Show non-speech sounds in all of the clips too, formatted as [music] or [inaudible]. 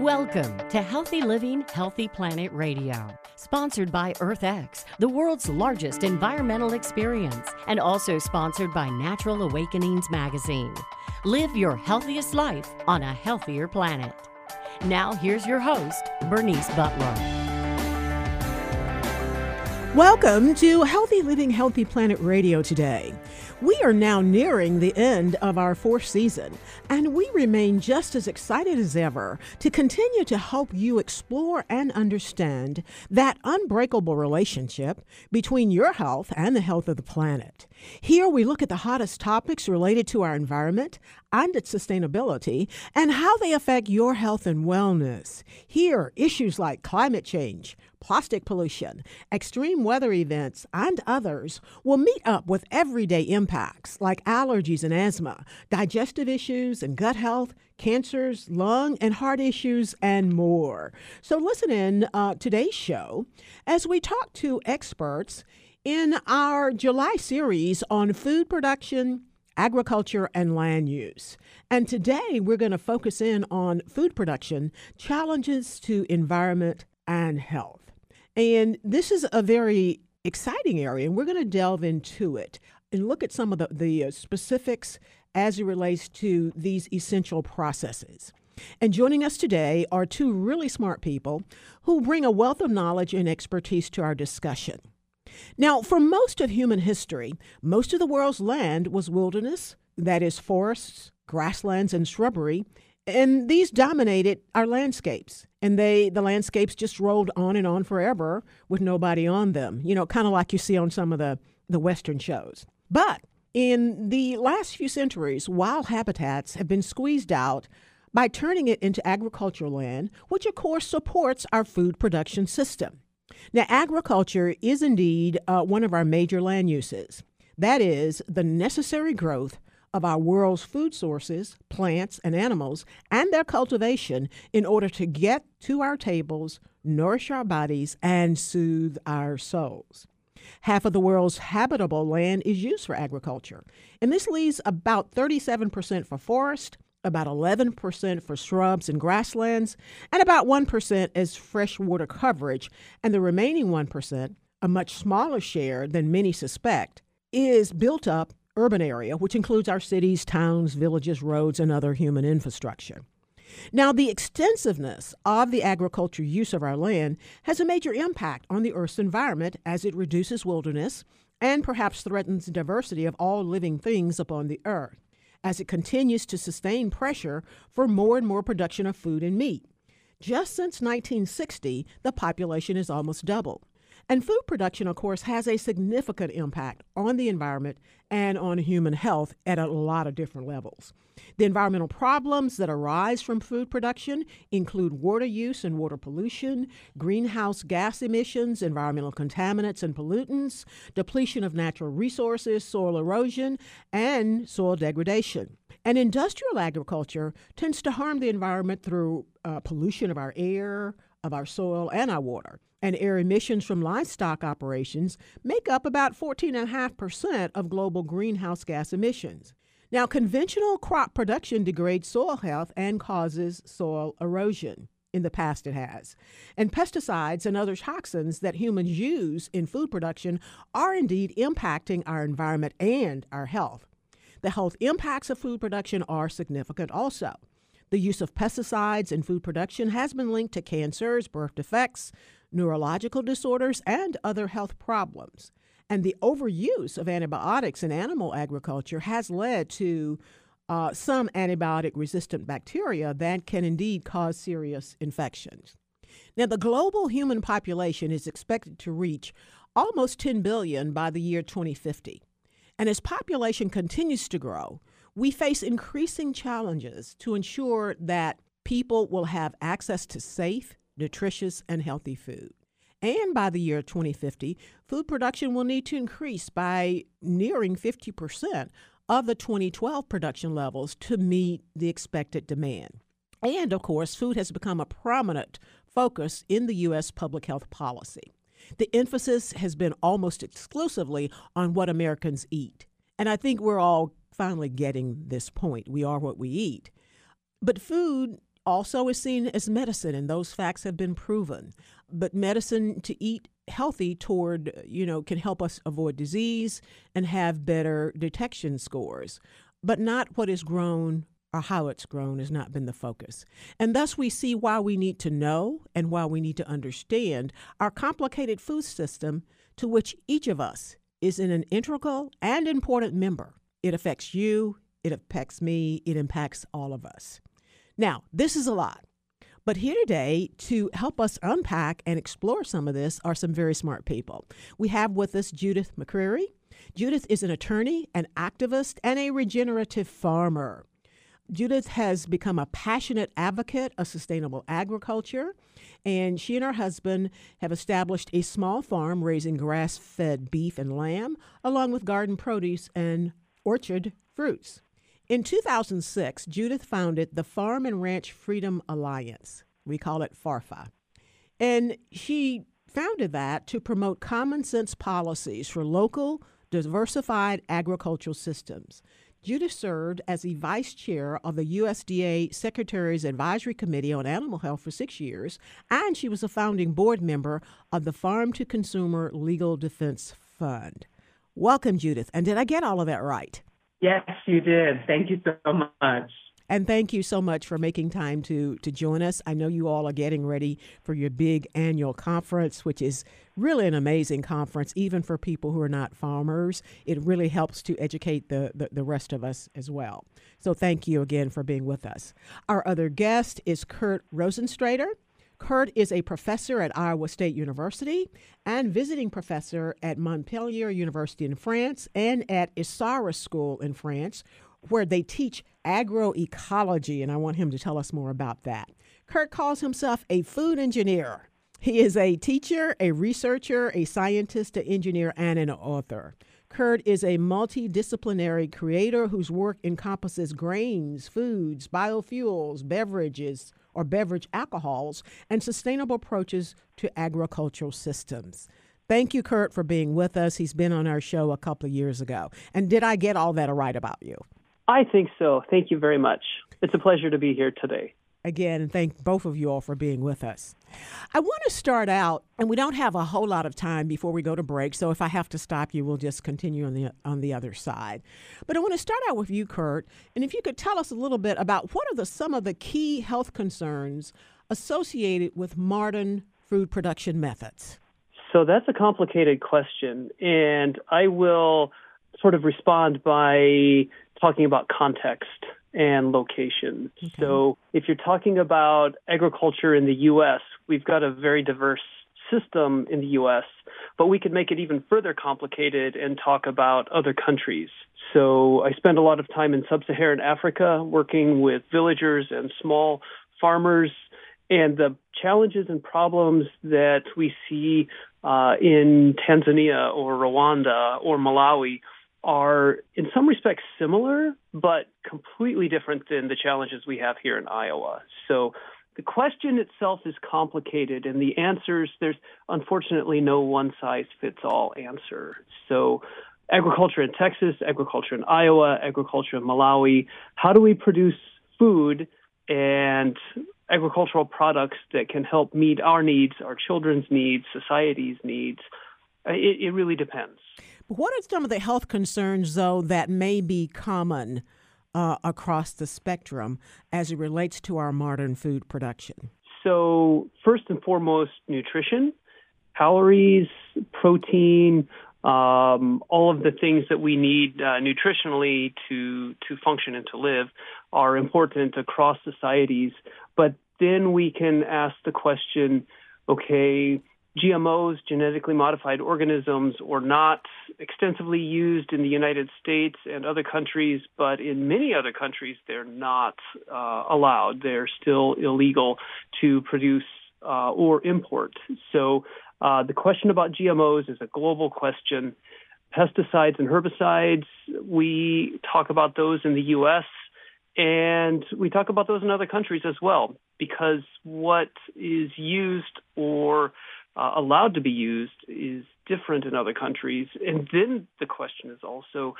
Welcome to Healthy Living, Healthy Planet Radio, sponsored by EarthX, the world's largest environmental experience, and also sponsored by Natural Awakenings magazine. Live your healthiest life on a healthier planet. Now, here's your host, Bernice Butler. Welcome to Healthy Living, Healthy Planet Radio today. We are now nearing the end of our fourth season, and we remain just as excited as ever to continue to help you explore and understand that unbreakable relationship between your health and the health of the planet. Here we look at the hottest topics related to our environment and its sustainability and how they affect your health and wellness. Here, issues like climate change, plastic pollution, extreme weather events, and others will meet up with everyday impacts like allergies and asthma, digestive issues and gut health, cancers, lung and heart issues, and more. So, listen in uh, today's show as we talk to experts in our July series on food production agriculture, and land use. And today we're going to focus in on food production, challenges to environment and health. And this is a very exciting area, and we're going to delve into it and look at some of the, the uh, specifics as it relates to these essential processes. And joining us today are two really smart people who bring a wealth of knowledge and expertise to our discussion. Now, for most of human history, most of the world's land was wilderness, that is, forests, grasslands, and shrubbery, and these dominated our landscapes and they the landscapes just rolled on and on forever with nobody on them you know kind of like you see on some of the the western shows. But in the last few centuries wild habitats have been squeezed out by turning it into agricultural land which of course supports our food production system. Now agriculture is indeed uh, one of our major land uses. That is the necessary growth of our world's food sources, plants and animals, and their cultivation in order to get to our tables, nourish our bodies, and soothe our souls. Half of the world's habitable land is used for agriculture, and this leaves about 37% for forest, about 11% for shrubs and grasslands, and about 1% as freshwater coverage, and the remaining 1%, a much smaller share than many suspect, is built up urban area, which includes our cities, towns, villages, roads, and other human infrastructure. Now, the extensiveness of the agriculture use of our land has a major impact on the Earth's environment as it reduces wilderness and perhaps threatens diversity of all living things upon the Earth, as it continues to sustain pressure for more and more production of food and meat. Just since 1960, the population has almost doubled. And food production, of course, has a significant impact on the environment and on human health at a lot of different levels. The environmental problems that arise from food production include water use and water pollution, greenhouse gas emissions, environmental contaminants and pollutants, depletion of natural resources, soil erosion, and soil degradation. And industrial agriculture tends to harm the environment through uh, pollution of our air, of our soil, and our water and air emissions from livestock operations make up about 14.5% of global greenhouse gas emissions. Now, conventional crop production degrades soil health and causes soil erosion. In the past, it has. And pesticides and other toxins that humans use in food production are indeed impacting our environment and our health. The health impacts of food production are significant also. The use of pesticides in food production has been linked to cancers, birth defects, neurological disorders, and other health problems. And the overuse of antibiotics in animal agriculture has led to uh, some antibiotic resistant bacteria that can indeed cause serious infections. Now, the global human population is expected to reach almost 10 billion by the year 2050. And as population continues to grow, we face increasing challenges to ensure that people will have access to safe, nutritious, and healthy food. And by the year 2050, food production will need to increase by nearing 50% of the 2012 production levels to meet the expected demand. And of course, food has become a prominent focus in the U.S. public health policy. The emphasis has been almost exclusively on what Americans eat. And I think we're all finally getting this point. We are what we eat. But food also is seen as medicine, and those facts have been proven. But medicine to eat healthy toward, you know, can help us avoid disease and have better detection scores, but not what is grown or how it's grown has not been the focus. And thus we see why we need to know and why we need to understand our complicated food system to which each of us is an integral and important member. It affects you, it affects me, it impacts all of us. Now, this is a lot. But here today to help us unpack and explore some of this are some very smart people. We have with us Judith McGeary. Judith is an attorney, an activist, and a regenerative farmer. Judith has become a passionate advocate of sustainable agriculture, and she and her husband have established a small farm raising grass fed beef and lamb, along with garden produce and orchard fruits. In 2006, Judith founded the Farm and Ranch Freedom Alliance. We call it FARFA. And she founded that to promote common sense policies for local, diversified agricultural systems. Judith served as the vice chair of the USDA Secretary's Advisory Committee on Animal Health for six years, and she was a founding board member of the Farm to Consumer Legal Defense Fund. Welcome, Judith. And did I get all of that right? Yes, you did. Thank you so much. And thank you so much for making time to to join us. I know you all are getting ready for your big annual conference, which is really an amazing conference, even for people who are not farmers. It really helps to educate the, the, the rest of us as well. So thank you again for being with us. Our other guest is Kurt Rosentrater. Kurt is a professor at Iowa State University and visiting professor at Montpellier University in France and at Isara School in France, where they teach agroecology. And I want him to tell us more about that. Kurt calls himself a food engineer. He is a teacher, a researcher, a scientist, an engineer, and an author. Kurt is a multidisciplinary creator whose work encompasses grains, foods, biofuels, beverages, or beverage alcohols, and sustainable approaches to agricultural systems. Thank you, Kurt, for being with us. He's been on our show a couple of years ago. And did I get all that right about you? I think so. Thank you very much. It's a pleasure to be here today again and thank both of you all for being with us. I want to start out, and we don't have a whole lot of time before we go to break, so if I have to stop you, we'll just continue on the on the other side. But I want to start out with you, Kurt, and if you could tell us a little bit about what are the some of the key health concerns associated with modern food production methods. So that's a complicated question, and I will sort of respond by talking about context and location. Okay. So if you're talking about agriculture in the U.S., we've got a very diverse system in the U.S., but we could make it even further complicated and talk about other countries. So I spend a lot of time in sub-Saharan Africa working with villagers and small farmers and the challenges and problems that we see uh, in Tanzania or Rwanda or Malawi are in some respects similar, but completely different than the challenges we have here in Iowa. So the question itself is complicated, and the answers, there's unfortunately no one size fits all answer. So agriculture in Texas, agriculture in Iowa, agriculture in Malawi, how do we produce food and agricultural products that can help meet our needs, our children's needs, society's needs? It, it really depends. What are some of the health concerns, though, that may be common uh, across the spectrum as it relates to our modern food production? So, first and foremost, nutrition, calories, protein, um, all of the things that we need uh, nutritionally to to function and to live are important across societies. But then we can ask the question, okay, GMOs, genetically modified organisms, were not extensively used in the United States and other countries, but in many other countries, they're not uh, allowed. They're still illegal to produce uh, or import. So uh, the question about GMOs is a global question. Pesticides and herbicides, we talk about those in the U.S. And we talk about those in other countries as well, because what is used or uh, allowed to be used is different in other countries. And then the question is also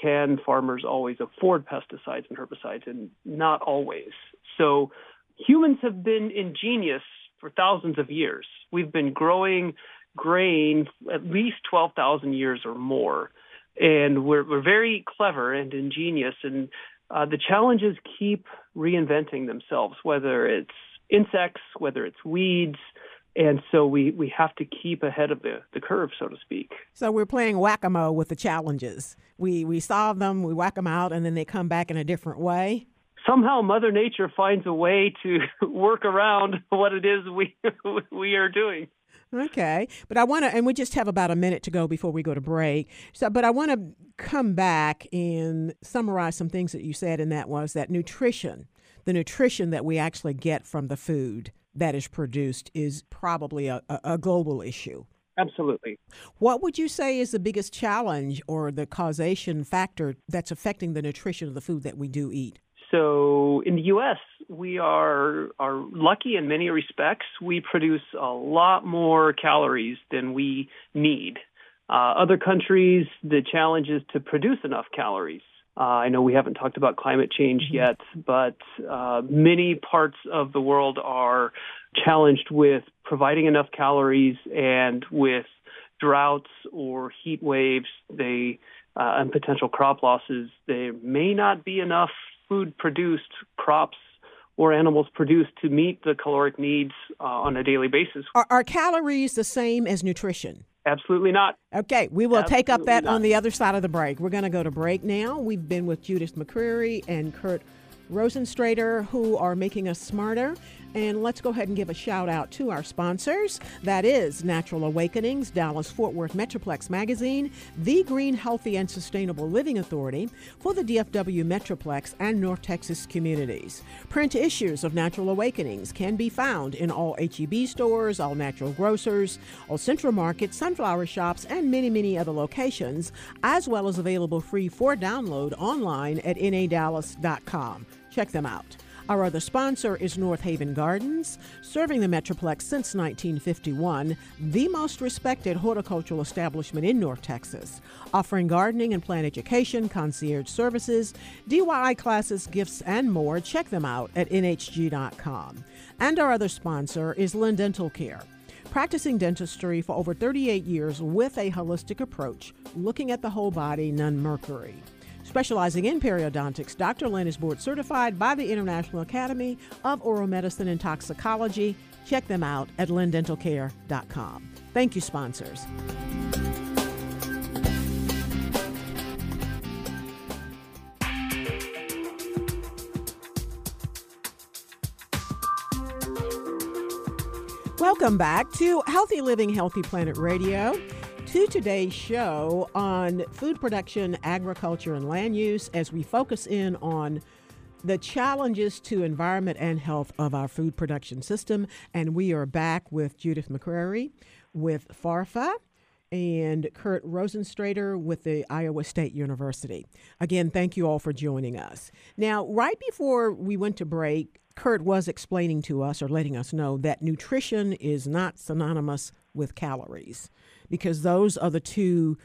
can farmers always afford pesticides and herbicides? And not always. So humans have been ingenious for thousands of years. We've been growing grain at least 12,000 years or more. And we're, we're very clever and ingenious. And uh, the challenges keep reinventing themselves, whether it's insects, whether it's weeds. And so we, we have to keep ahead of the, the curve, so to speak. So we're playing whack a mole with the challenges. We, we solve them, we whack them out, and then they come back in a different way somehow Mother Nature finds a way to [laughs] work around what it is we [laughs] we are doing. Okay, but I want to, and we just have about a minute to go before we go to break. So, but I want to come back and summarize some things that you said, and that was that nutrition, the nutrition that we actually get from the food that is produced, is probably a, a global issue. Absolutely. What would you say is the biggest challenge or the causation factor that's affecting the nutrition of the food that we do eat? So in the U.S., we are are lucky in many respects. We produce a lot more calories than we need. Uh, other countries, the challenge is to produce enough calories. Uh, I know we haven't talked about climate change mm-hmm. yet, but uh, many parts of the world are challenged with providing enough calories and with droughts or heat waves. They uh, and potential crop losses. There may not be enough food produced, crops or animals produced to meet the caloric needs uh, on a daily basis. Are, are, calories the same as nutrition? Absolutely not. Okay, we will Absolutely take up that not. on the other side of the break. We're going to go to break now. We've been with Judith McGeary and Kurt Rosentrater, who are making us smarter. And let's go ahead and give a shout out to our sponsors. That is Natural Awakenings, Dallas Fort Worth Metroplex Magazine, the Green, Healthy, and Sustainable Living Authority for the DFW Metroplex and North Texas communities. Print issues of Natural Awakenings can be found in all HEB stores, all natural grocers, all Central Market, sunflower shops, and many, many other locations, as well as available free for download online at nadallas.com. Check them out. Our other sponsor is North Haven Gardens, serving the Metroplex since 1951, the most respected horticultural establishment in North Texas, offering gardening and plant education, concierge services, DIY classes, gifts, and more. Check them out at nhg.com. And our other sponsor is Lynn Dental Care practicing dentistry for over 38 years with a holistic approach, looking at the whole body, none mercury. Specializing in periodontics, Dr. Lynn is board certified by the International Academy of Oral Medicine and Toxicology. Check them out at lindentalcare.com. Thank you, sponsors. Welcome back to Healthy Living, Healthy Planet Radio to today's show on food production, agriculture, and land use as we focus in on the challenges to environment and health of our food production system. And we are back with Judith McGeary with FARFA and Kurt Rosentrater with the Iowa State University. Again, thank you all for joining us. Now, right before we went to break, Kurt was explaining to us or letting us know that nutrition is not synonymous with calories because those are the two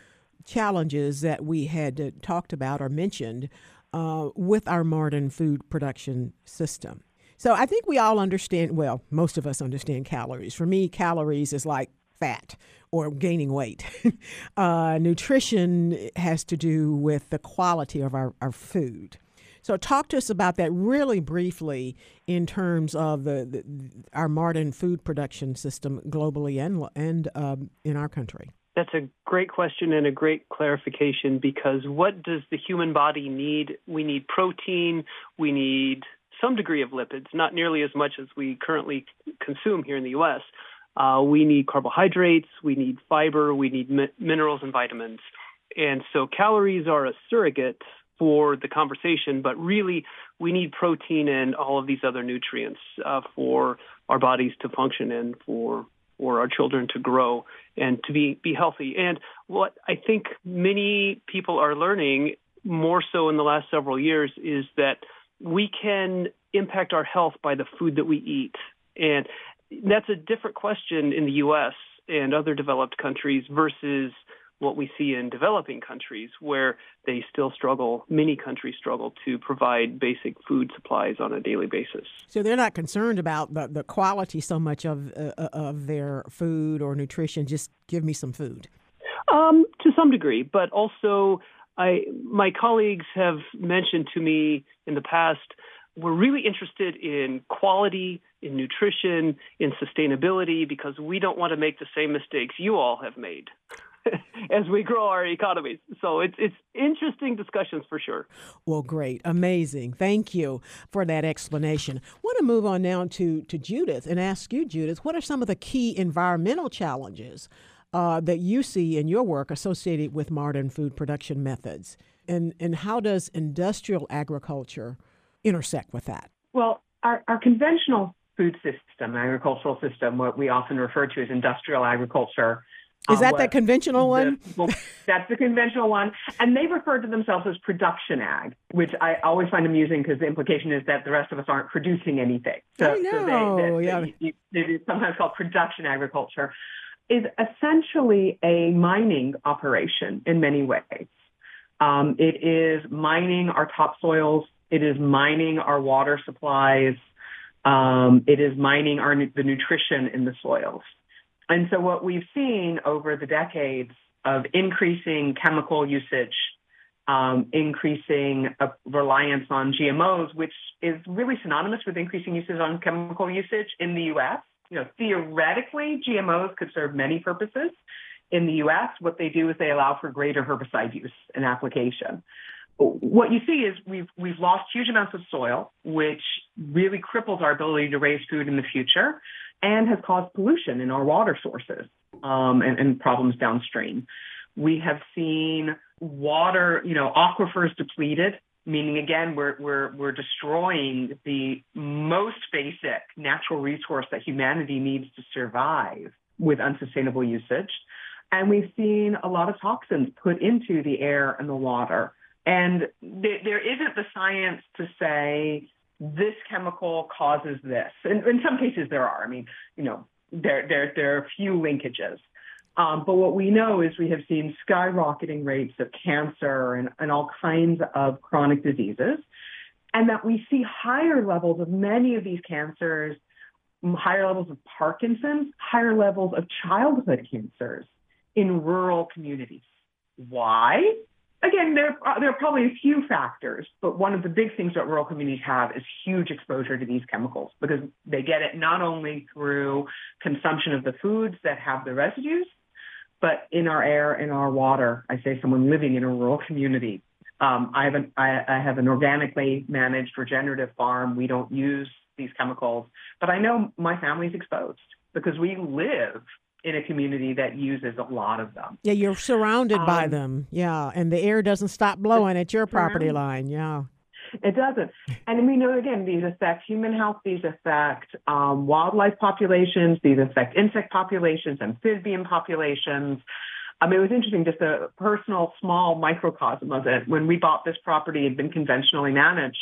challenges that we had uh, talked about or mentioned uh, with our modern food production system. So I think we all understand, well, most of us understand calories. For me, calories is like fat or gaining weight. [laughs] uh, nutrition has to do with the quality of our, our food. So, talk to us about that really briefly in terms of the, the our modern food production system globally and and um, in our country. That's a great question and a great clarification because what does the human body need? We need protein, we need some degree of lipids, not nearly as much as we currently consume here in the U.S. Uh, we need carbohydrates, we need fiber, we need mi- minerals and vitamins. And so calories are a surrogate for the conversation, but really we need protein and all of these other nutrients uh, for our bodies to function and for for our children to grow and to be be healthy. And what I think many people are learning more so in the last several years is that we can impact our health by the food that we eat. And that's a different question in the US and other developed countries versus what we see in developing countries where they still struggle, many countries struggle to provide basic food supplies on a daily basis. So they're not concerned about the, the quality so much of, uh, uh of their food or nutrition, just give me some food. Um, to some degree, but also I, my colleagues have mentioned to me in the past we're really interested in quality, in nutrition, in sustainability, because we don't want to make the same mistakes you all have made. [laughs] as we grow our economies. So it's it's interesting discussions for sure. Well, great, amazing. Thank you for that explanation. I want to move on now to to Judith and ask you, Judith, what are some of the key environmental challenges uh, that you see in your work associated with modern food production methods, and and how does industrial agriculture intersect with that? Well, our, our conventional food system, agricultural system, what we often refer to as industrial agriculture. Is that the conventional one? The, well, that's the conventional one. And they refer to themselves as production ag, which I always find amusing because the implication is that the rest of us aren't producing anything. So, I know. So they, they, yeah. it is sometimes called production agriculture, is essentially a mining operation in many ways. Um, it is mining our topsoils it is mining our water supplies. Um, it is mining our the nutrition in the soils. And so what we've seen over the decades of increasing chemical usage, um, increasing reliance on GMOs, which is really synonymous with increasing usage on chemical usage in the U.S. You know, theoretically, GMOs could serve many purposes. In the U.S., what they do is they allow for greater herbicide use and application what you see is we've we've lost huge amounts of soil, which really cripples our ability to raise food in the future, and has caused pollution in our water sources um, and, and problems downstream. We have seen water, you know, aquifers depleted, meaning again we're we're we're destroying the most basic natural resource that humanity needs to survive with unsustainable usage. And we've seen a lot of toxins put into the air and the water and th- there isn't the science to say this chemical causes this. And in some cases there are. I mean, you know, there there there are a few linkages. Um, but what we know is we have seen skyrocketing rates of cancer and, and all kinds of chronic diseases, and that we see higher levels of many of these cancers, higher levels of Parkinson's, higher levels of childhood cancers in rural communities. Why? Again, there are, there are probably a few factors, but one of the big things that rural communities have is huge exposure to these chemicals because they get it not only through consumption of the foods that have the residues, but in our air, in our water. I say someone living in a rural community. Um, I, have an, I, I have an organically managed regenerative farm. We don't use these chemicals, but I know my family's exposed because we live in a community that uses a lot of them. Yeah, you're surrounded um, by them. Yeah, and the air doesn't stop blowing at your property line. Yeah. It doesn't. And we know, again, these affect human health, these affect um, wildlife populations, these affect insect populations, amphibian populations. I mean, it was interesting, just a personal, small microcosm of it. When we bought this property, it had been conventionally managed.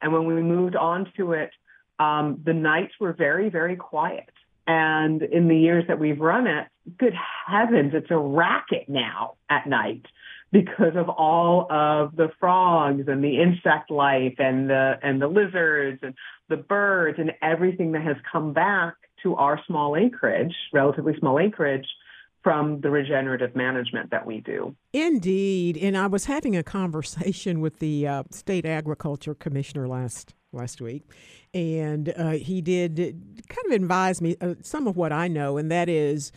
And when we moved on to it, um, the nights were very, very quiet. And in the years that we've run it, good heavens, it's a racket now at night because of all of the frogs and the insect life and the and the lizards and the birds and everything that has come back to our small acreage, relatively small acreage, from the regenerative management that we do. Indeed, and I was having a conversation with the uh, state agriculture commissioner last last week, and uh, he did kind of advise me uh, some of what I know, and that is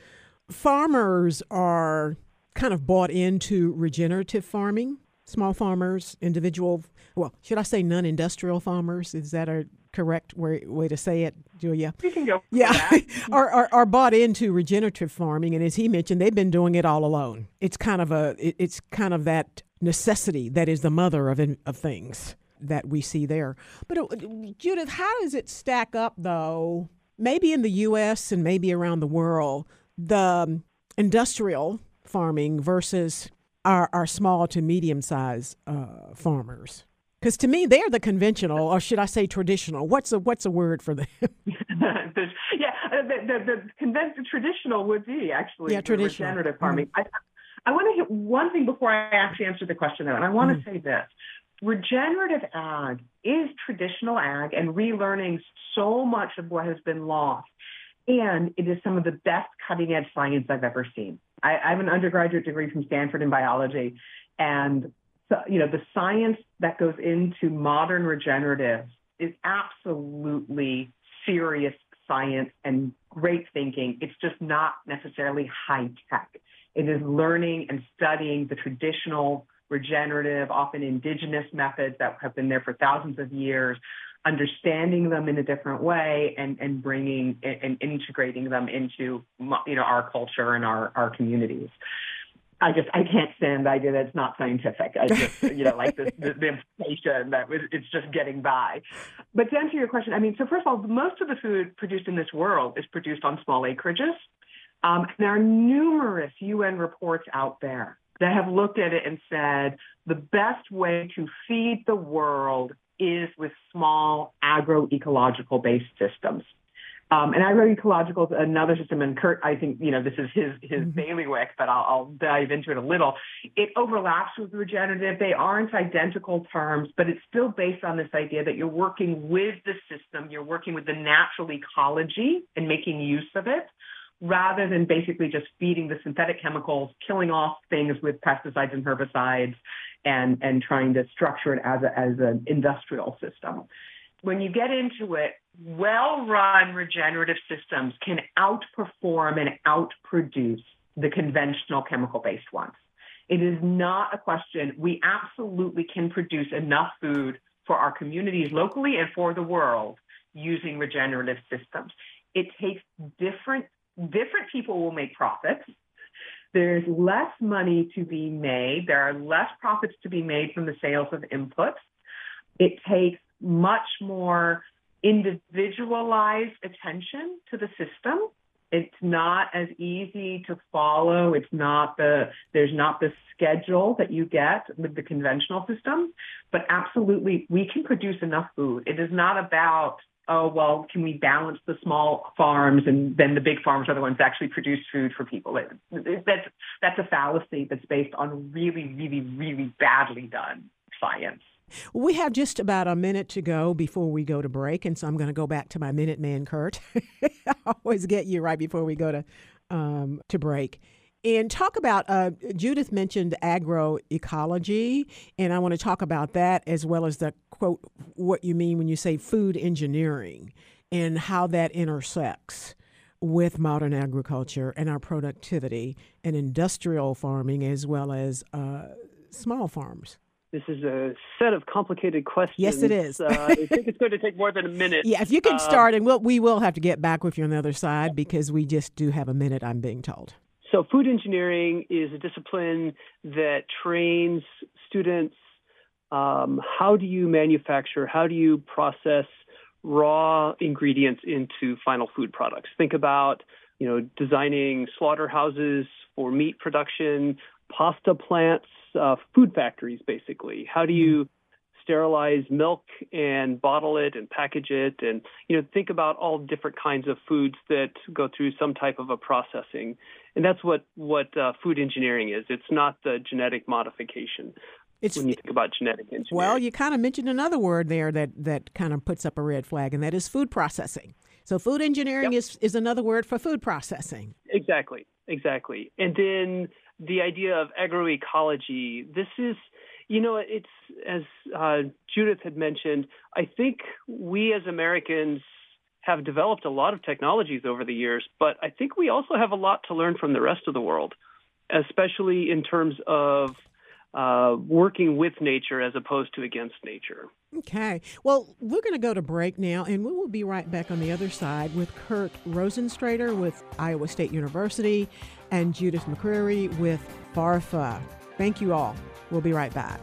farmers are kind of bought into regenerative farming. Small farmers, individual, well, should I say non industrial farmers? Is that a correct way, way to say it, Julia? You can go. Yeah, [laughs] are, are, are bought into regenerative farming, and as he mentioned, they've been doing it all alone. It's kind of a, it's kind of that necessity that is the mother of of things that we see there. But uh, Judith, how does it stack up though? Maybe in the U.S. and maybe around the world, the um, industrial farming versus our, our small to medium sized uh, farmers. Because to me, they're the conventional, or should I say traditional? What's a what's a word for them? [laughs] [laughs] yeah, uh, the, the, the, conventional traditional would be actually yeah, traditional. regenerative farming. Mm-hmm. I want to hit one thing before I actually answer the question, though, and I want mm. to say this. Regenerative ag is traditional ag and relearning so much of what has been lost. And it is some of the best cutting edge science I've ever seen. I, I have an undergraduate degree from Stanford in biology, and so, you know the science that goes into modern regenerative is absolutely serious science and great thinking. It's just not necessarily high tech. It is learning and studying the traditional regenerative, often indigenous methods that have been there for thousands of years, understanding them in a different way and, and bringing and integrating them into you know our culture and our, our communities. I just I can't stand the idea that it's not scientific. I just [laughs] you know like this, the, the information that it's just getting by. But to answer your question, I mean, so first of all, most of the food produced in this world is produced on small acreages. Um, there are numerous UN reports out there that have looked at it and said the best way to feed the world is with small agroecological based systems. Um, and agroecological is another system, and Kurt, I think you know this is his his mm-hmm. bailiwick, but I'll, I'll dive into it a little. It overlaps with regenerative. They aren't identical terms, but it's still based on this idea that you're working with the system, you're working with the natural ecology and making use of it, rather than basically just feeding the synthetic chemicals, killing off things with pesticides and herbicides, and, and trying to structure it as, a, as an industrial system. When you get into it, well run regenerative systems can outperform and outproduce the conventional chemical based ones. It is not a question. We absolutely can produce enough food for our communities locally and for the world using regenerative systems. It takes different different people will make profits. There's less money to be made. There are less profits to be made from the sales of inputs. It takes much more individualized attention to the system. It's not as easy to follow. It's not the, there's not the schedule that you get with the conventional system, but absolutely we can produce enough food. It is not about oh, well, can we balance the small farms and then the big farms are the ones that actually produce food for people? It, it, that's, that's a fallacy that's based on really, really, really badly done science. We have just about a minute to go before we go to break, and so I'm going to go back to my minute man, Kurt. [laughs] I always get you right before we go to um, to break. And talk about, uh, Judith mentioned agroecology, and I want to talk about that as well as the quote, what you mean when you say food engineering and how that intersects with modern agriculture and our productivity and industrial farming as well as uh, small farms. This is a set of complicated questions. Yes, it is. uh, I think it's going to take more than a minute. [laughs] Yeah, if you can um, start, and we'll, we will have to get back with you on the other side because we just do have a minute, I'm being told. So, food engineering is a discipline that trains students um, how do you manufacture, how do you process raw ingredients into final food products. Think about, you know, designing slaughterhouses for meat production, pasta plants, uh, food factories, basically. How do you sterilize milk and bottle it and package it and you know think about all different kinds of foods that go through some type of a processing and that's what what uh, food engineering is it's not the genetic modification it's, when you think about genetic engineering. Well, you kind of mentioned another word there that, that kind of puts up a red flag, and that is food processing. So, food engineering yep. is, is another word for food processing. Exactly, exactly. And then the idea of agroecology. This is you know, it's as uh, Judith had mentioned. I think we as Americans have developed a lot of technologies over the years, but I think we also have a lot to learn from the rest of the world, especially in terms of uh, working with nature as opposed to against nature. Okay. Well, we're going to go to break now, and we will be right back on the other side with Kurt Rosentrater with Iowa State University and Judith McGeary with FARFA. Thank you all. We'll be right back.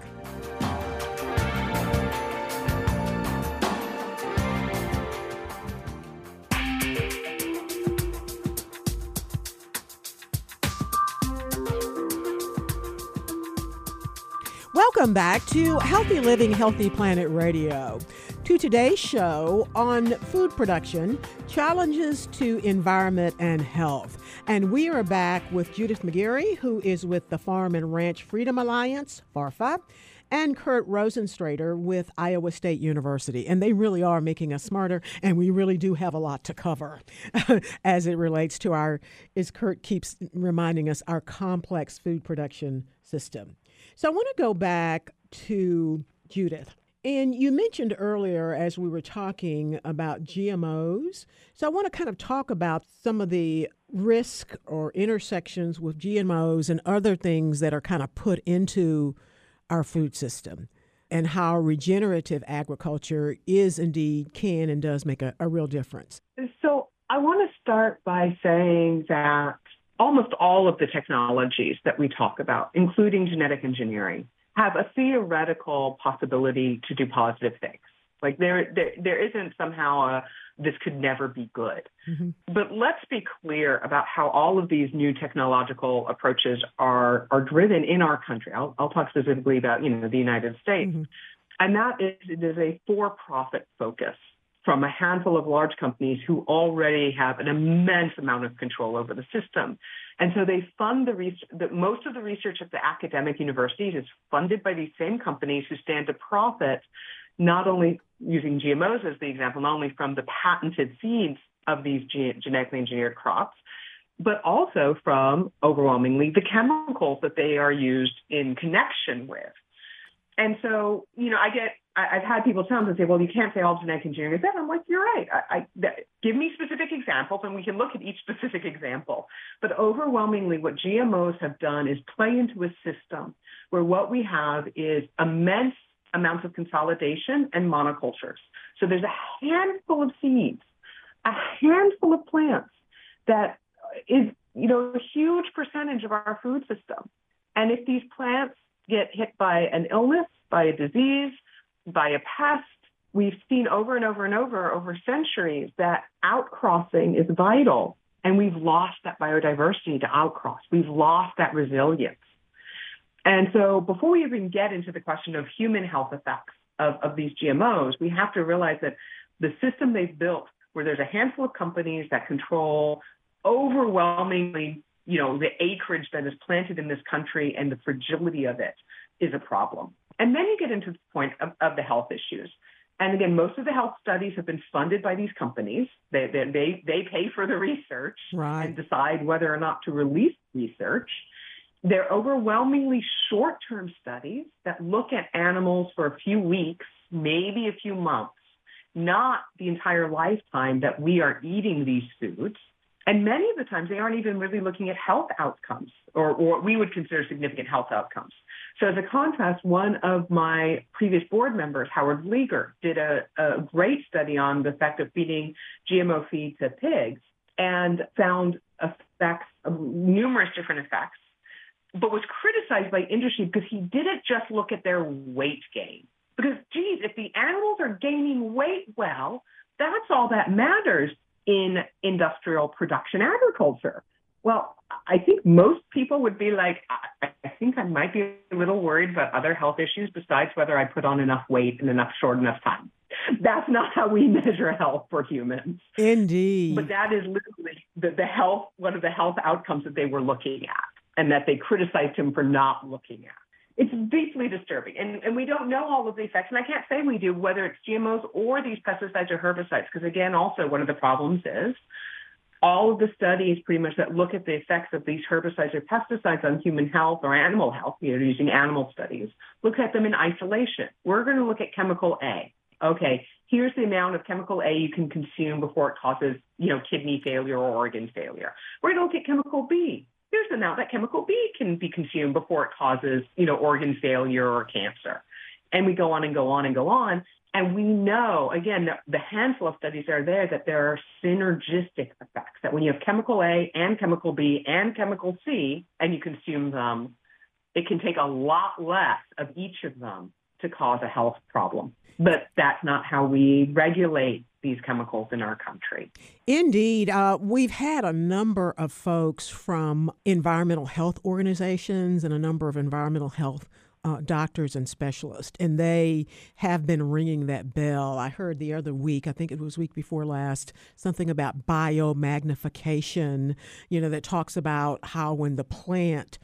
Welcome back to Healthy Living, Healthy Planet Radio. To today's show on food production, Challenges to Environment and Health. And we are back with Judith McGeary, who is with the Farm and Ranch Freedom Alliance, FARFA, and Kurt Rosentrater with Iowa State University. And they really are making us smarter, and we really do have a lot to cover [laughs] as it relates to our, as Kurt keeps reminding us, our complex food production system. So I want to go back to Judith. And you mentioned earlier as we were talking about GMOs. So I want to kind of talk about some of the risk or intersections with GMOs and other things that are kind of put into our food system and how regenerative agriculture is indeed can and does make a, a real difference. So I want to start by saying that almost all of the technologies that we talk about, including genetic engineering, have a theoretical possibility to do positive things. Like there, there, there isn't somehow a this could never be good. Mm-hmm. But let's be clear about how all of these new technological approaches are are driven in our country. I'll, I'll talk specifically about you know the United States, mm-hmm. and that is it is a for-profit focus from a handful of large companies who already have an immense amount of control over the system. And so they fund the research, the, most of the research at the academic universities is funded by these same companies who stand to profit, not only using GMOs as the example, not only from the patented seeds of these ge- genetically engineered crops, but also from overwhelmingly the chemicals that they are used in connection with. And so, you know, I get, I, have had people tell me, and say, well, you can't say all genetic engineering is bad. I'm like, you're right. I, I that, give me specific examples and we can look at each specific example. But overwhelmingly, what GMOs have done is play into a system where what we have is immense amounts of consolidation and monocultures. So there's a handful of seeds, a handful of plants that is, you know, a huge percentage of our food system. And if these plants get hit by an illness, by a disease, by a pest. We've seen over and over and over over centuries that outcrossing is vital, and we've lost that biodiversity to outcross. We've lost that resilience. And so, before we even get into the question of human health effects of, of these GMOs, we have to realize that the system they've built, where there's a handful of companies that control overwhelmingly you know, the acreage that is planted in this country and the fragility of it is a problem. And then you get into the point of, of the health issues. And again, most of the health studies have been funded by these companies. They, they, they, they pay for the research right. and decide whether or not to release research. They're overwhelmingly short term studies that look at animals for a few weeks, maybe a few months, not the entire lifetime that we are eating these foods. And many of the times they aren't even really looking at health outcomes or, or what we would consider significant health outcomes. So as a contrast, one of my previous board members, Howard Vlieger, did a, a great study on the effect of feeding GMO feed to pigs and found effects, numerous different effects, but was criticized by industry because he didn't just look at their weight gain. Because, geez, if the animals are gaining weight well, that's all that matters in industrial production agriculture. Well, I think most people would be like, I, I think I might be a little worried about other health issues besides whether I put on enough weight in enough short enough time. That's not how we [laughs] measure health for humans. Indeed. But that is literally the, the health, one of the health outcomes that they were looking at and that they criticized him for not looking at. It's deeply disturbing. And, and we don't know all of the effects. And I can't say we do, whether it's GMOs or these pesticides or herbicides, because again, also one of the problems is all of the studies pretty much that look at the effects of these herbicides or pesticides on human health or animal health, you know, using animal studies, look at them in isolation. We're going to look at chemical A. Okay, here's the amount of chemical A you can consume before it causes, you know, kidney failure or organ failure. We're going to look at chemical B here's the amount that chemical B can be consumed before it causes, you know, organ failure or cancer. And we go on and go on and go on. And we know, again, the, the handful of studies that are there that there are synergistic effects, that when you have chemical A and chemical B and chemical C and you consume them, it can take a lot less of each of them to cause a health problem. But that's not how we regulate these chemicals in our country. Indeed. Uh, we've had a number of folks from environmental health organizations and a number of environmental health uh, doctors and specialists, and they have been ringing that bell. I heard the other week, I think it was week before last, something about biomagnification, you know, that talks about how when the plant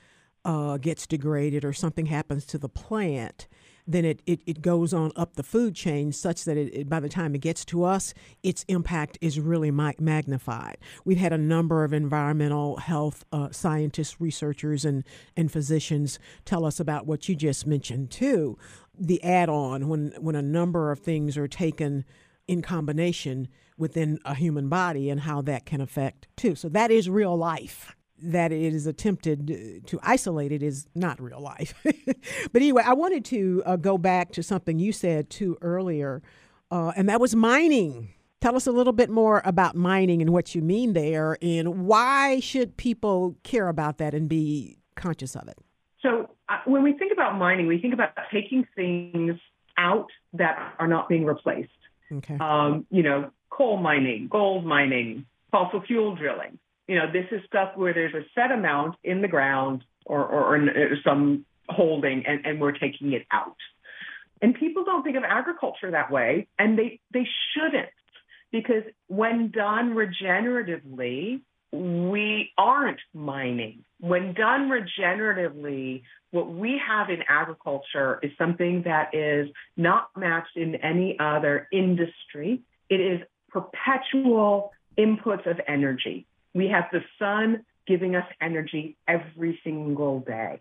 uh, gets degraded or something happens to the plant, then it, it, it goes on up the food chain such that it, it, by the time it gets to us, its impact is really magnified. We've had a number of environmental health uh, scientists, researchers, and, and physicians tell us about what you just mentioned too. The add on, when, when a number of things are taken in combination within a human body and how that can affect too. So that is real life that it is attempted to isolate it is not real life. [laughs] but anyway, I wanted to uh, go back to something you said too earlier, uh, and that was mining. Tell us a little bit more about mining and what you mean there, and why should people care about that and be conscious of it? So, uh, when we think about mining, we think about taking things out that are not being replaced. Okay. Um, you know, coal mining, gold mining, fossil fuel drilling you know, this is stuff where there's a set amount in the ground or, or, or uh, some holding and, and we're taking it out. And people don't think of agriculture that way, and they, they shouldn't, because when done regeneratively, we aren't mining. When done regeneratively, what we have in agriculture is something that is not matched in any other industry. It is perpetual inputs of energy. We have the sun giving us energy every single day.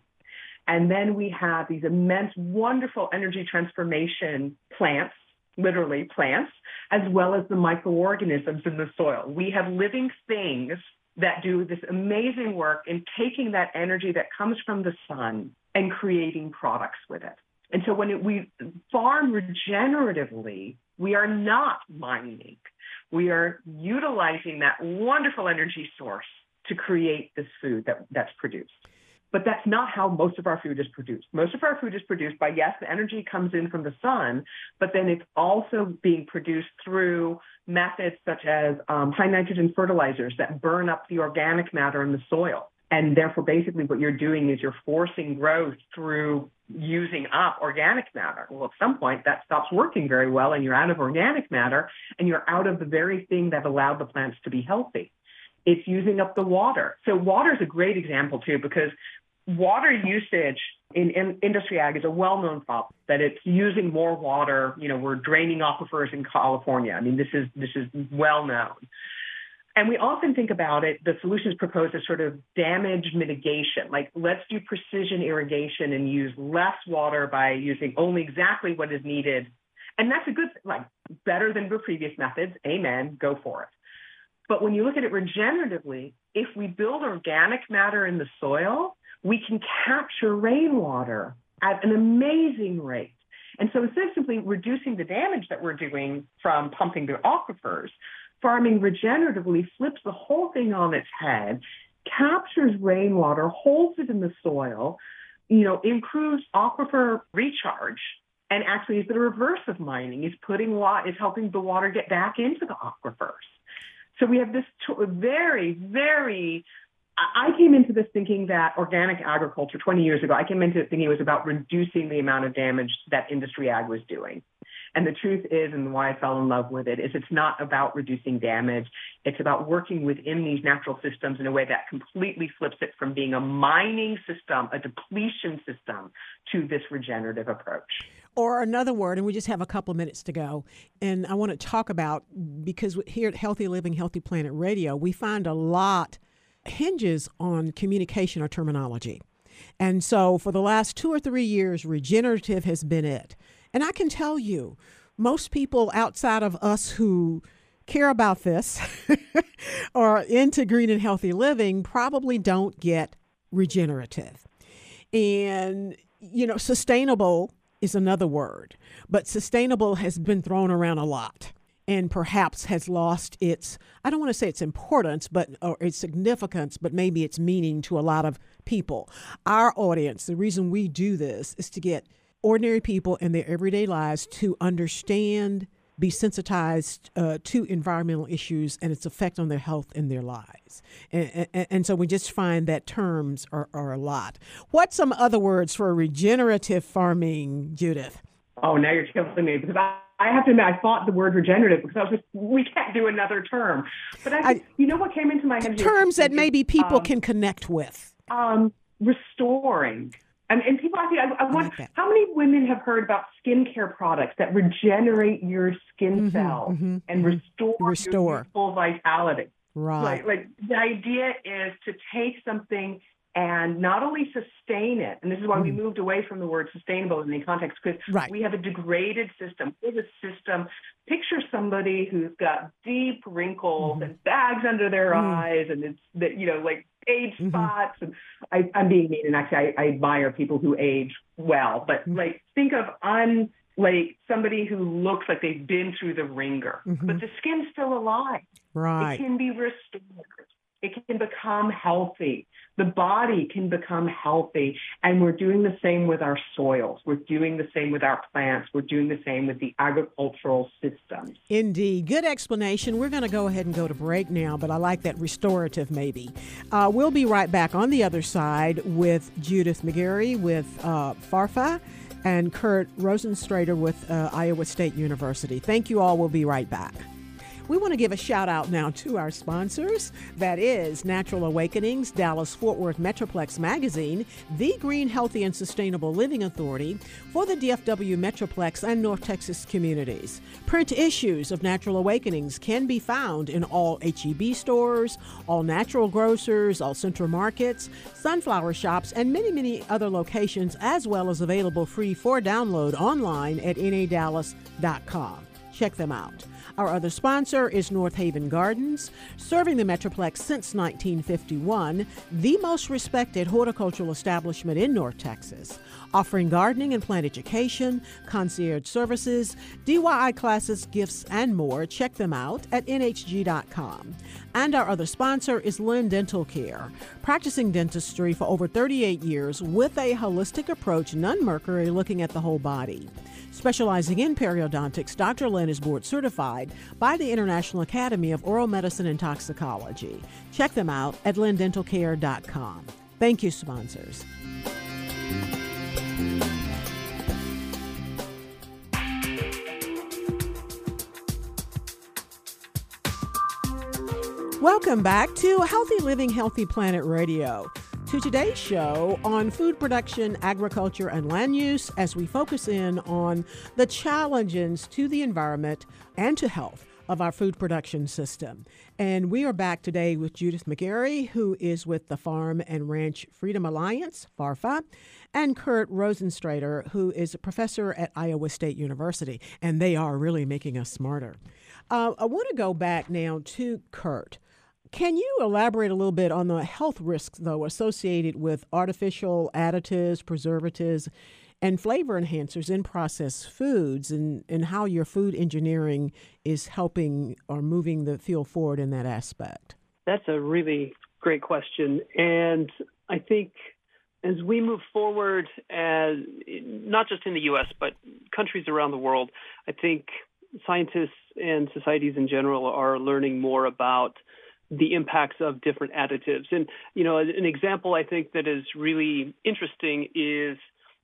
And then we have these immense, wonderful energy transformation plants, literally plants, as well as the microorganisms in the soil. We have living things that do this amazing work in taking that energy that comes from the sun and creating products with it. And so when it, we farm regeneratively, we are not mining. We are utilizing that wonderful energy source to create this food that, that's produced. But that's not how most of our food is produced. Most of our food is produced by, yes, the energy comes in from the sun, but then it's also being produced through methods such as um, high nitrogen fertilizers that burn up the organic matter in the soil. And therefore, basically, what you're doing is you're forcing growth through using up organic matter. Well, at some point, that stops working very well, and you're out of organic matter, and you're out of the very thing that allowed the plants to be healthy. It's using up the water. So, water is a great example, too, because water usage in, in, industry ag is a well-known problem that it's using more water. You know, we're draining aquifers in California. I mean, this is this is well known. And we often think about it, the solutions proposed as sort of damage mitigation, like let's do precision irrigation and use less water by using only exactly what is needed. And that's a good, like better than the previous methods. Amen. Go for it. But when you look at it regeneratively, if we build organic matter in the soil, we can capture rainwater at an amazing rate. And so instead of simply reducing the damage that we're doing from pumping the aquifers, farming regeneratively flips the whole thing on its head, captures rainwater, holds it in the soil, you know, improves aquifer recharge, and actually is the reverse of mining. Is putting water, is helping the water get back into the aquifers. So we have this very, very I came into this thinking that organic agriculture 20 years ago, I came into it thinking it was about reducing the amount of damage that industry ag was doing. And the truth is, and why I fell in love with it, is it's not about reducing damage. It's about working within these natural systems in a way that completely flips it from being a mining system, a depletion system, to this regenerative approach. Or another word, and we just have a couple minutes to go. And I want to talk about because here at Healthy Living, Healthy Planet Radio, we find a lot hinges on communication or terminology. And so for the last two or three years, regenerative has been it. And I can tell you, most people outside of us who care about this [laughs] or into green and healthy living probably don't get regenerative. And, you know, sustainable is another word, but sustainable has been thrown around a lot and perhaps has lost its I don't want to say its importance but or its significance but maybe its meaning to a lot of people. Our audience, the reason we do this is to get ordinary people in their everyday lives to understand be sensitized uh, to environmental issues and its effect on their health and their lives. And, and, and so we just find that terms are, are a lot. What's some other words for regenerative farming, Judith? Oh, now you're killing me because I, I have to admit I thought the word regenerative because I was just we can't do another term. But I, I you know what came into my head? Terms that maybe people um, can connect with. Um, restoring. And, and people ask me, I, I want, like how many women have heard about skincare products that regenerate your skin mm-hmm, cells mm-hmm, and mm-hmm. restore, restore. full vitality? Right. Like, like the idea is to take something and not only sustain it, and this is why mm. we moved away from the word sustainable in the context, because right. we have a degraded system. We have a system. Picture somebody who's got deep wrinkles mm. and bags under their mm. eyes, and it's that you know like age mm-hmm. spots. And I, am being mean, and actually, I, I admire people who age well, but mm. like think of un like somebody who looks like they've been through the wringer, mm-hmm. but the skin's still alive. Right. It can be restored. It can become healthy. The body can become healthy. And we're doing the same with our soils. We're doing the same with our plants. We're doing the same with the agricultural systems. Indeed. Good explanation. We're going to go ahead and go to break now, but I like that restorative maybe. Uh, we'll be right back on the other side with Judith McGeary with uh, FARFA and Kurt Rosentrater with uh, Iowa State University. Thank you all. We'll be right back. We want to give a shout out now to our sponsors. That is Natural Awakenings, Dallas Fort Worth Metroplex Magazine, the Green, Healthy, and Sustainable Living Authority for the DFW Metroplex and North Texas communities. Print issues of Natural Awakenings can be found in all HEB stores, all natural grocers, all central markets, sunflower shops, and many, many other locations, as well as available free for download online at nadallas.com. Check them out. Our other sponsor is North Haven Gardens, serving the Metroplex since 1951, the most respected horticultural establishment in North Texas, offering gardening and plant education, concierge services, DIY classes, gifts, and more. Check them out at nhg.com. And our other sponsor is Lynn Dental Care, practicing dentistry for over 38 years with a holistic approach, none mercury, looking at the whole body. Specializing in periodontics, Dr. Lynn is board certified by the International Academy of Oral Medicine and Toxicology. Check them out at lindentalcare.com. Thank you, sponsors. Welcome back to Healthy Living, Healthy Planet Radio to today's show on food production, agriculture, and land use as we focus in on the challenges to the environment and to health of our food production system. And we are back today with Judith McGeary, who is with the Farm and Ranch Freedom Alliance, FARFA, and Kurt Rosentrater, who is a professor at Iowa State University. And they are really making us smarter. Uh, I want to go back now to Kurt. Can you elaborate a little bit on the health risks, though, associated with artificial additives, preservatives, and flavor enhancers in processed foods, and, and how your food engineering is helping or moving the field forward in that aspect? That's a really great question. And I think as we move forward, as not just in the U.S., but countries around the world, I think scientists and societies in general are learning more about the impacts of different additives. And, you know, an example I think that is really interesting is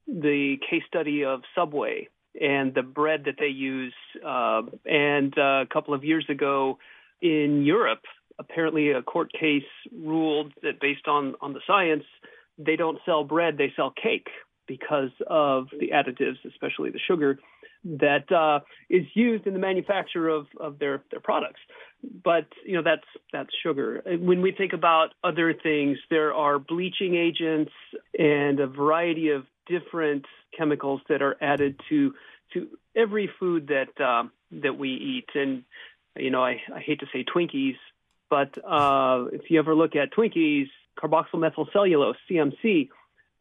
the case study of Subway and the bread that they use. Uh, and uh, a couple of years ago in Europe, apparently a court case ruled that based on, on the science, they don't sell bread, they sell cake because of the additives, especially the sugar that uh, is used in the manufacture of, of their, their products. But you know that's that's sugar. When we think about other things, there are bleaching agents and a variety of different chemicals that are added to to every food that uh, that we eat. And you know, I, I hate to say Twinkies, but uh, if you ever look at Twinkies, carboxyl CMC,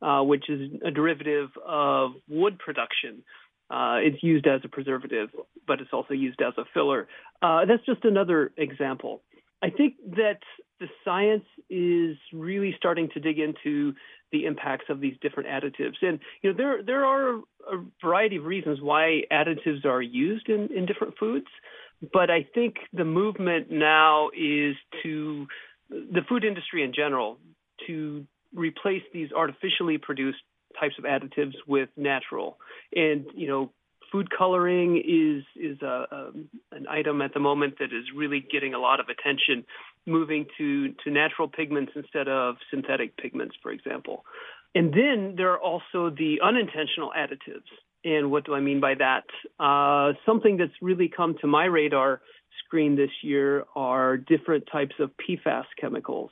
uh, which is a derivative of wood production. Uh, it's used as a preservative, but it's also used as a filler. Uh, that's just another example. I think that the science is really starting to dig into the impacts of these different additives. And you know, there there are a variety of reasons why additives are used in, in different foods. But I think the movement now is to the food industry in general to replace these artificially produced types of additives with natural. And you know, food coloring is is a, a, an item at the moment that is really getting a lot of attention, moving to to natural pigments instead of synthetic pigments, for example. And then there are also the unintentional additives. And what do I mean by that? Uh, something that's really come to my radar screen this year are different types of PFAS chemicals.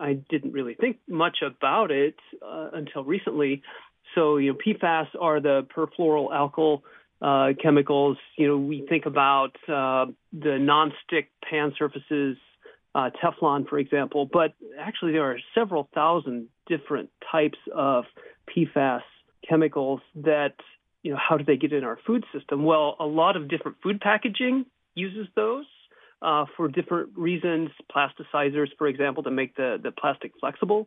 I didn't really think much about it uh, until recently. So, you know, PFAS are the perfluoroalkyl uh, chemicals. You know, we think about uh, the non-stick pan surfaces, uh, Teflon, for example, but actually there are several thousand different types of PFAS chemicals that, you know, how do they get in our food system? Well, a lot of different food packaging uses those. Uh, for different reasons, plasticizers, for example, to make the, the plastic flexible.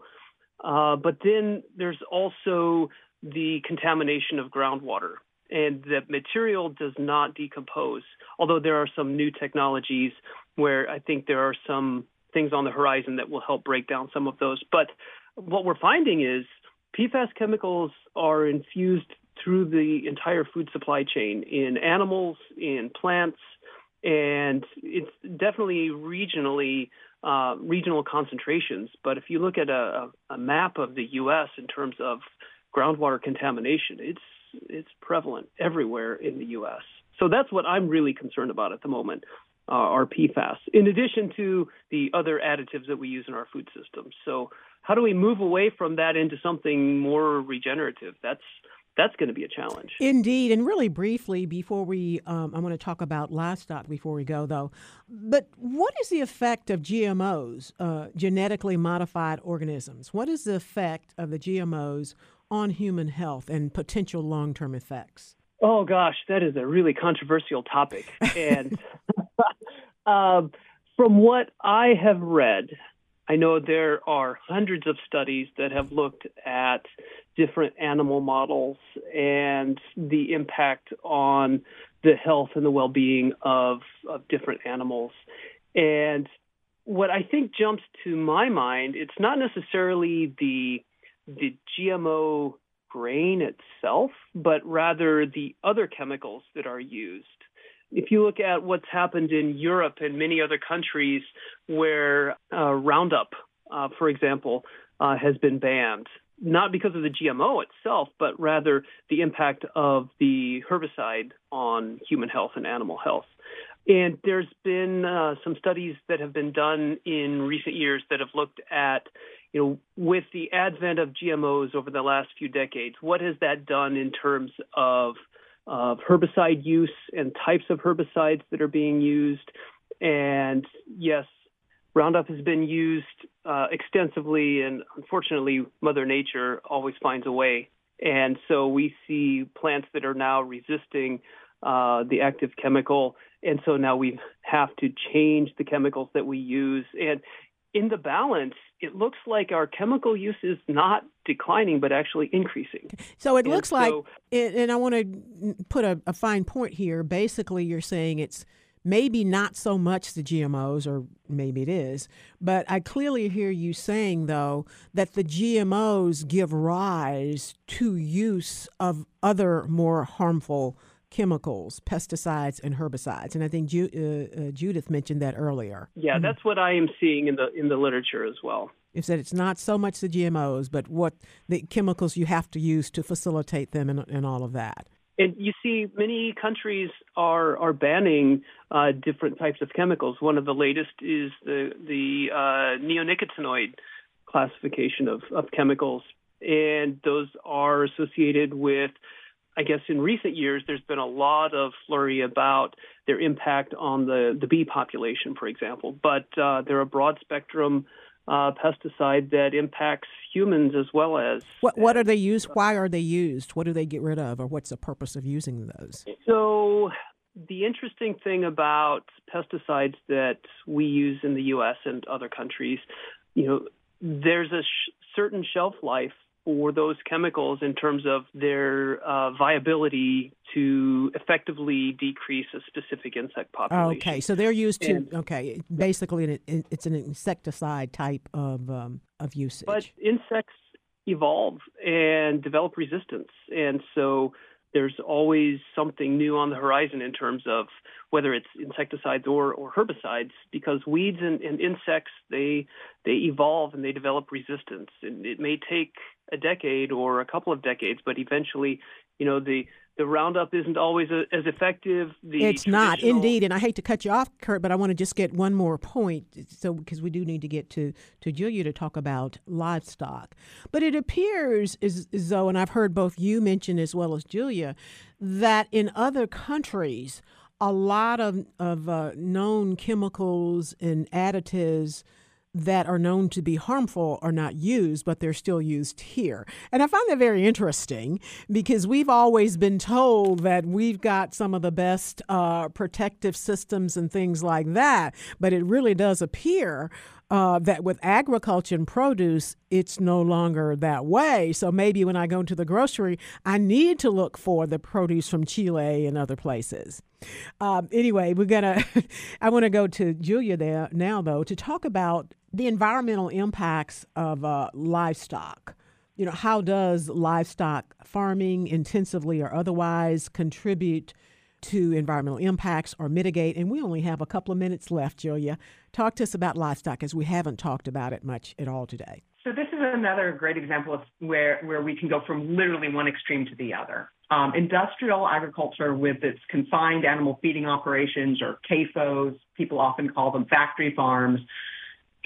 Uh, but then there's also the contamination of groundwater and the material does not decompose. Although there are some new technologies where I think there are some things on the horizon that will help break down some of those. But what we're finding is PFAS chemicals are infused through the entire food supply chain in animals, in plants, and it's definitely regionally uh, regional concentrations. But if you look at a, a map of the U.S. in terms of groundwater contamination, it's it's prevalent everywhere in the U.S. So that's what I'm really concerned about at the moment. Uh, PFAS, in addition to the other additives that we use in our food system. So, how do we move away from that into something more regenerative? That's that's going to be a challenge. Indeed, and really briefly before we, um, I want to talk about livestock before we go though. But what is the effect of GMOs, uh, genetically modified organisms? What is the effect of the GMOs on human health and potential long term effects? Oh, gosh, that is a really controversial topic. And [laughs] um, from what I have read, I know there are hundreds of studies that have looked at different animal models and the impact on the health and the well being of, of different animals. And what I think jumps to my mind, it's not necessarily the the GMO grain itself, but rather the other chemicals that are used. If you look at what's happened in Europe and many other countries where uh, Roundup, uh, for example, uh, has been banned, not because of the GMO itself, but rather the impact of the herbicide on human health and animal health. And there's been uh, some studies that have been done in recent years that have looked at you know, with the advent of GMOs over the last few decades, what has that done in terms of of herbicide use and types of herbicides that are being used? And yes, Roundup has been used uh, extensively, and unfortunately, Mother Nature always finds a way. And so we see plants that are now resisting uh, the active chemical, and so now we have to change the chemicals that we use. And in the balance, it looks like our chemical use is not declining, but actually increasing. So it and looks so, like, and I want to put a, a fine point here. Basically, you're saying it's maybe not so much the GMOs, or maybe it is, but I clearly hear you saying, though, that the GMOs give rise to use of other more harmful chemicals, pesticides, and herbicides. And I think Ju- uh, uh, Judith mentioned that earlier. Yeah, mm-hmm. that's what I am seeing in the in the literature as well. Is that it's not so much the GMOs, but what the chemicals you have to use to facilitate them and, and all of that. And you see, many countries are are banning uh, different types of chemicals. One of the latest is the the uh, neonicotinoid classification of, of chemicals, and those are associated with I guess in recent years, there's been a lot of flurry about their impact on the, the bee population, for example. But uh, they're a broad spectrum uh, pesticide that impacts humans as well as. What, what are they used? Why are they used? What do they get rid of, or what's the purpose of using those? So the interesting thing about pesticides that we use in the U.S. and other countries, you know, there's a sh- certain shelf life for those chemicals in terms of their uh, viability to effectively decrease a specific insect population. Okay, so they're used to and, okay, basically it's an insecticide type of um, of usage. But insects evolve and develop resistance, and so there's always something new on the horizon in terms of whether it's insecticides or, or herbicides because weeds and, and insects they they evolve and they develop resistance. And it may take a decade or a couple of decades but eventually you know the the Roundup isn't always a, as effective. The it's not indeed, and I hate to cut you off, Kurt, but I want to just get one more point. So because we do need to get to to Julia to talk about livestock, but it appears as, as though, and I've heard both you mention as well as Julia, that in other countries, a lot of of uh, known chemicals and additives that are known to be harmful are not used, but they're still used here. And I find that very interesting because we've always been told that we've got some of the best uh, protective systems and things like that, but it really does appear uh, that with agriculture and produce, it's no longer that way. So maybe when I go to the grocery, I need to look for the produce from Chile and other places. Um, anyway, we're gonna. [laughs] I want to go to Julia there now, though, to talk about the environmental impacts of uh, livestock. You know, how does livestock farming, intensively or otherwise, contribute to environmental impacts or mitigate? And we only have a couple of minutes left, Julia. Talk to us about livestock, as we haven't talked about it much at all today. So this is another great example of where, where we can go from literally one extreme to the other. Um, industrial agriculture with its confined animal feeding operations or CAFOs, people often call them factory farms,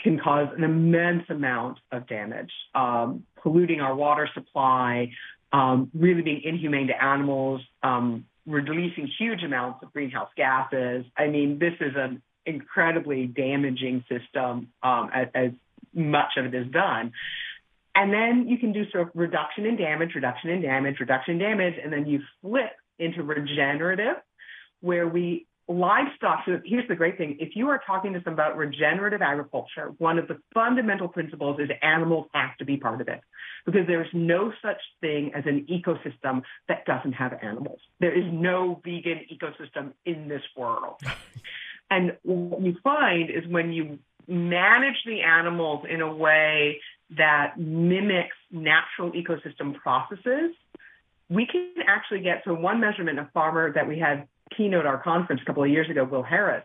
can cause an immense amount of damage, um, polluting our water supply, um, really being inhumane to animals, um, releasing huge amounts of greenhouse gases. I mean, this is an incredibly damaging system um, as, as much of it is done. And then you can do sort of reduction in damage, reduction in damage, reduction in damage, and then you flip into regenerative, where we livestock, so here's the great thing. If you are talking to them about regenerative agriculture, one of the fundamental principles is animals have to be part of it because there's no such thing as an ecosystem that doesn't have animals. There is no vegan ecosystem in this world. [laughs] and what you find is when you manage the animals in a way that mimics natural ecosystem processes, we can actually get so one measurement, a farmer that we had keynote our conference a couple of years ago, Will Harris,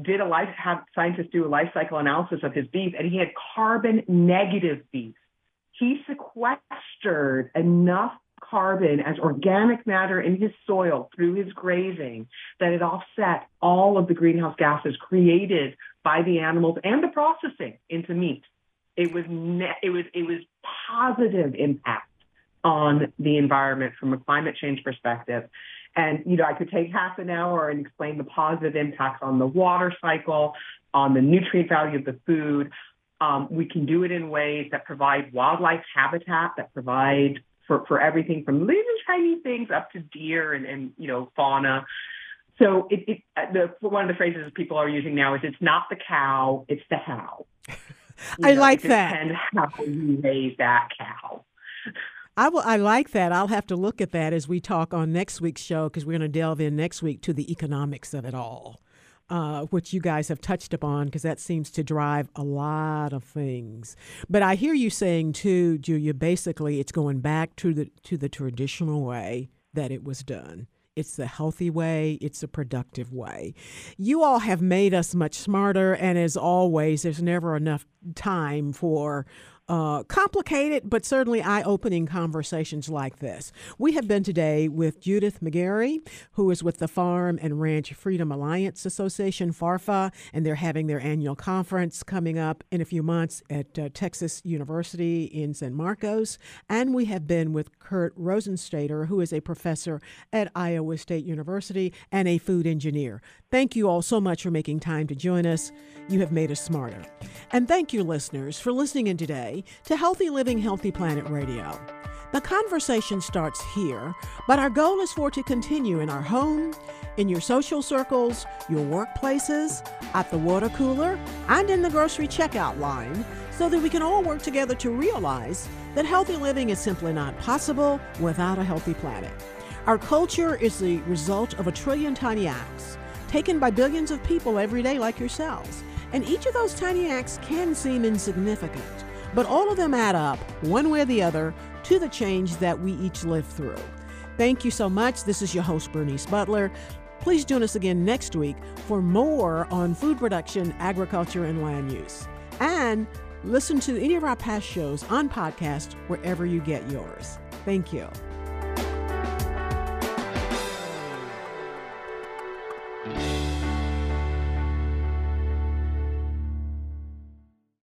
did a life have scientists do a life cycle analysis of his beef, and he had carbon negative beef. He sequestered enough carbon as organic matter in his soil through his grazing that it offset all of the greenhouse gases created by the animals and the processing into meat. It was ne- it was it was positive impact on the environment from a climate change perspective. And, you know, I could take half an hour and explain the positive impacts on the water cycle, on the nutrient value of the food. Um, we can do it in ways that provide wildlife habitat, that provide for, for everything from little tiny things up to deer and, and you know, fauna. So it, it, uh, the, one of the phrases people are using now is it's not the cow, it's the how. [laughs] I know, like that. And how you raise that cow. I will. I like that. I'll have to look at that as we talk on next week's show because we're going to delve in next week to the economics of it all, uh, which you guys have touched upon because that seems to drive a lot of things. But I hear you saying too, Julia. Basically, it's going back to the to the traditional way that it was done. It's the healthy way, it's a productive way. You all have made us much smarter, and as always, there's never enough time for uh, complicated but certainly eye opening conversations like this. We have been today with Judith McGeary, who is with the Farm and Ranch Freedom Alliance Association, FARFA, and they're having their annual conference coming up in a few months at uh, Texas University in San Marcos. And we have been with Kurt Rosentrater, who is a professor at Iowa State University and a food engineer. Thank you all so much for making time to join us. You have made us smarter. And thank you, listeners, for listening in today to Healthy Living, Healthy Planet Radio. The conversation starts here, but our goal is for it to continue in our home, in your social circles, your workplaces, at the water cooler, and in the grocery checkout line, so that we can all work together to realize that healthy living is simply not possible without a healthy planet. Our culture is the result of a trillion tiny acts taken by billions of people every day, like yourselves. And each of those tiny acts can seem insignificant, but all of them add up, one way or the other, to the change that we each live through. Thank you so much. This is your host, Bernice Butler. Please join us again next week for more on food production, agriculture, and land use. And listen to any of our past shows on podcast wherever you get yours. Thank you.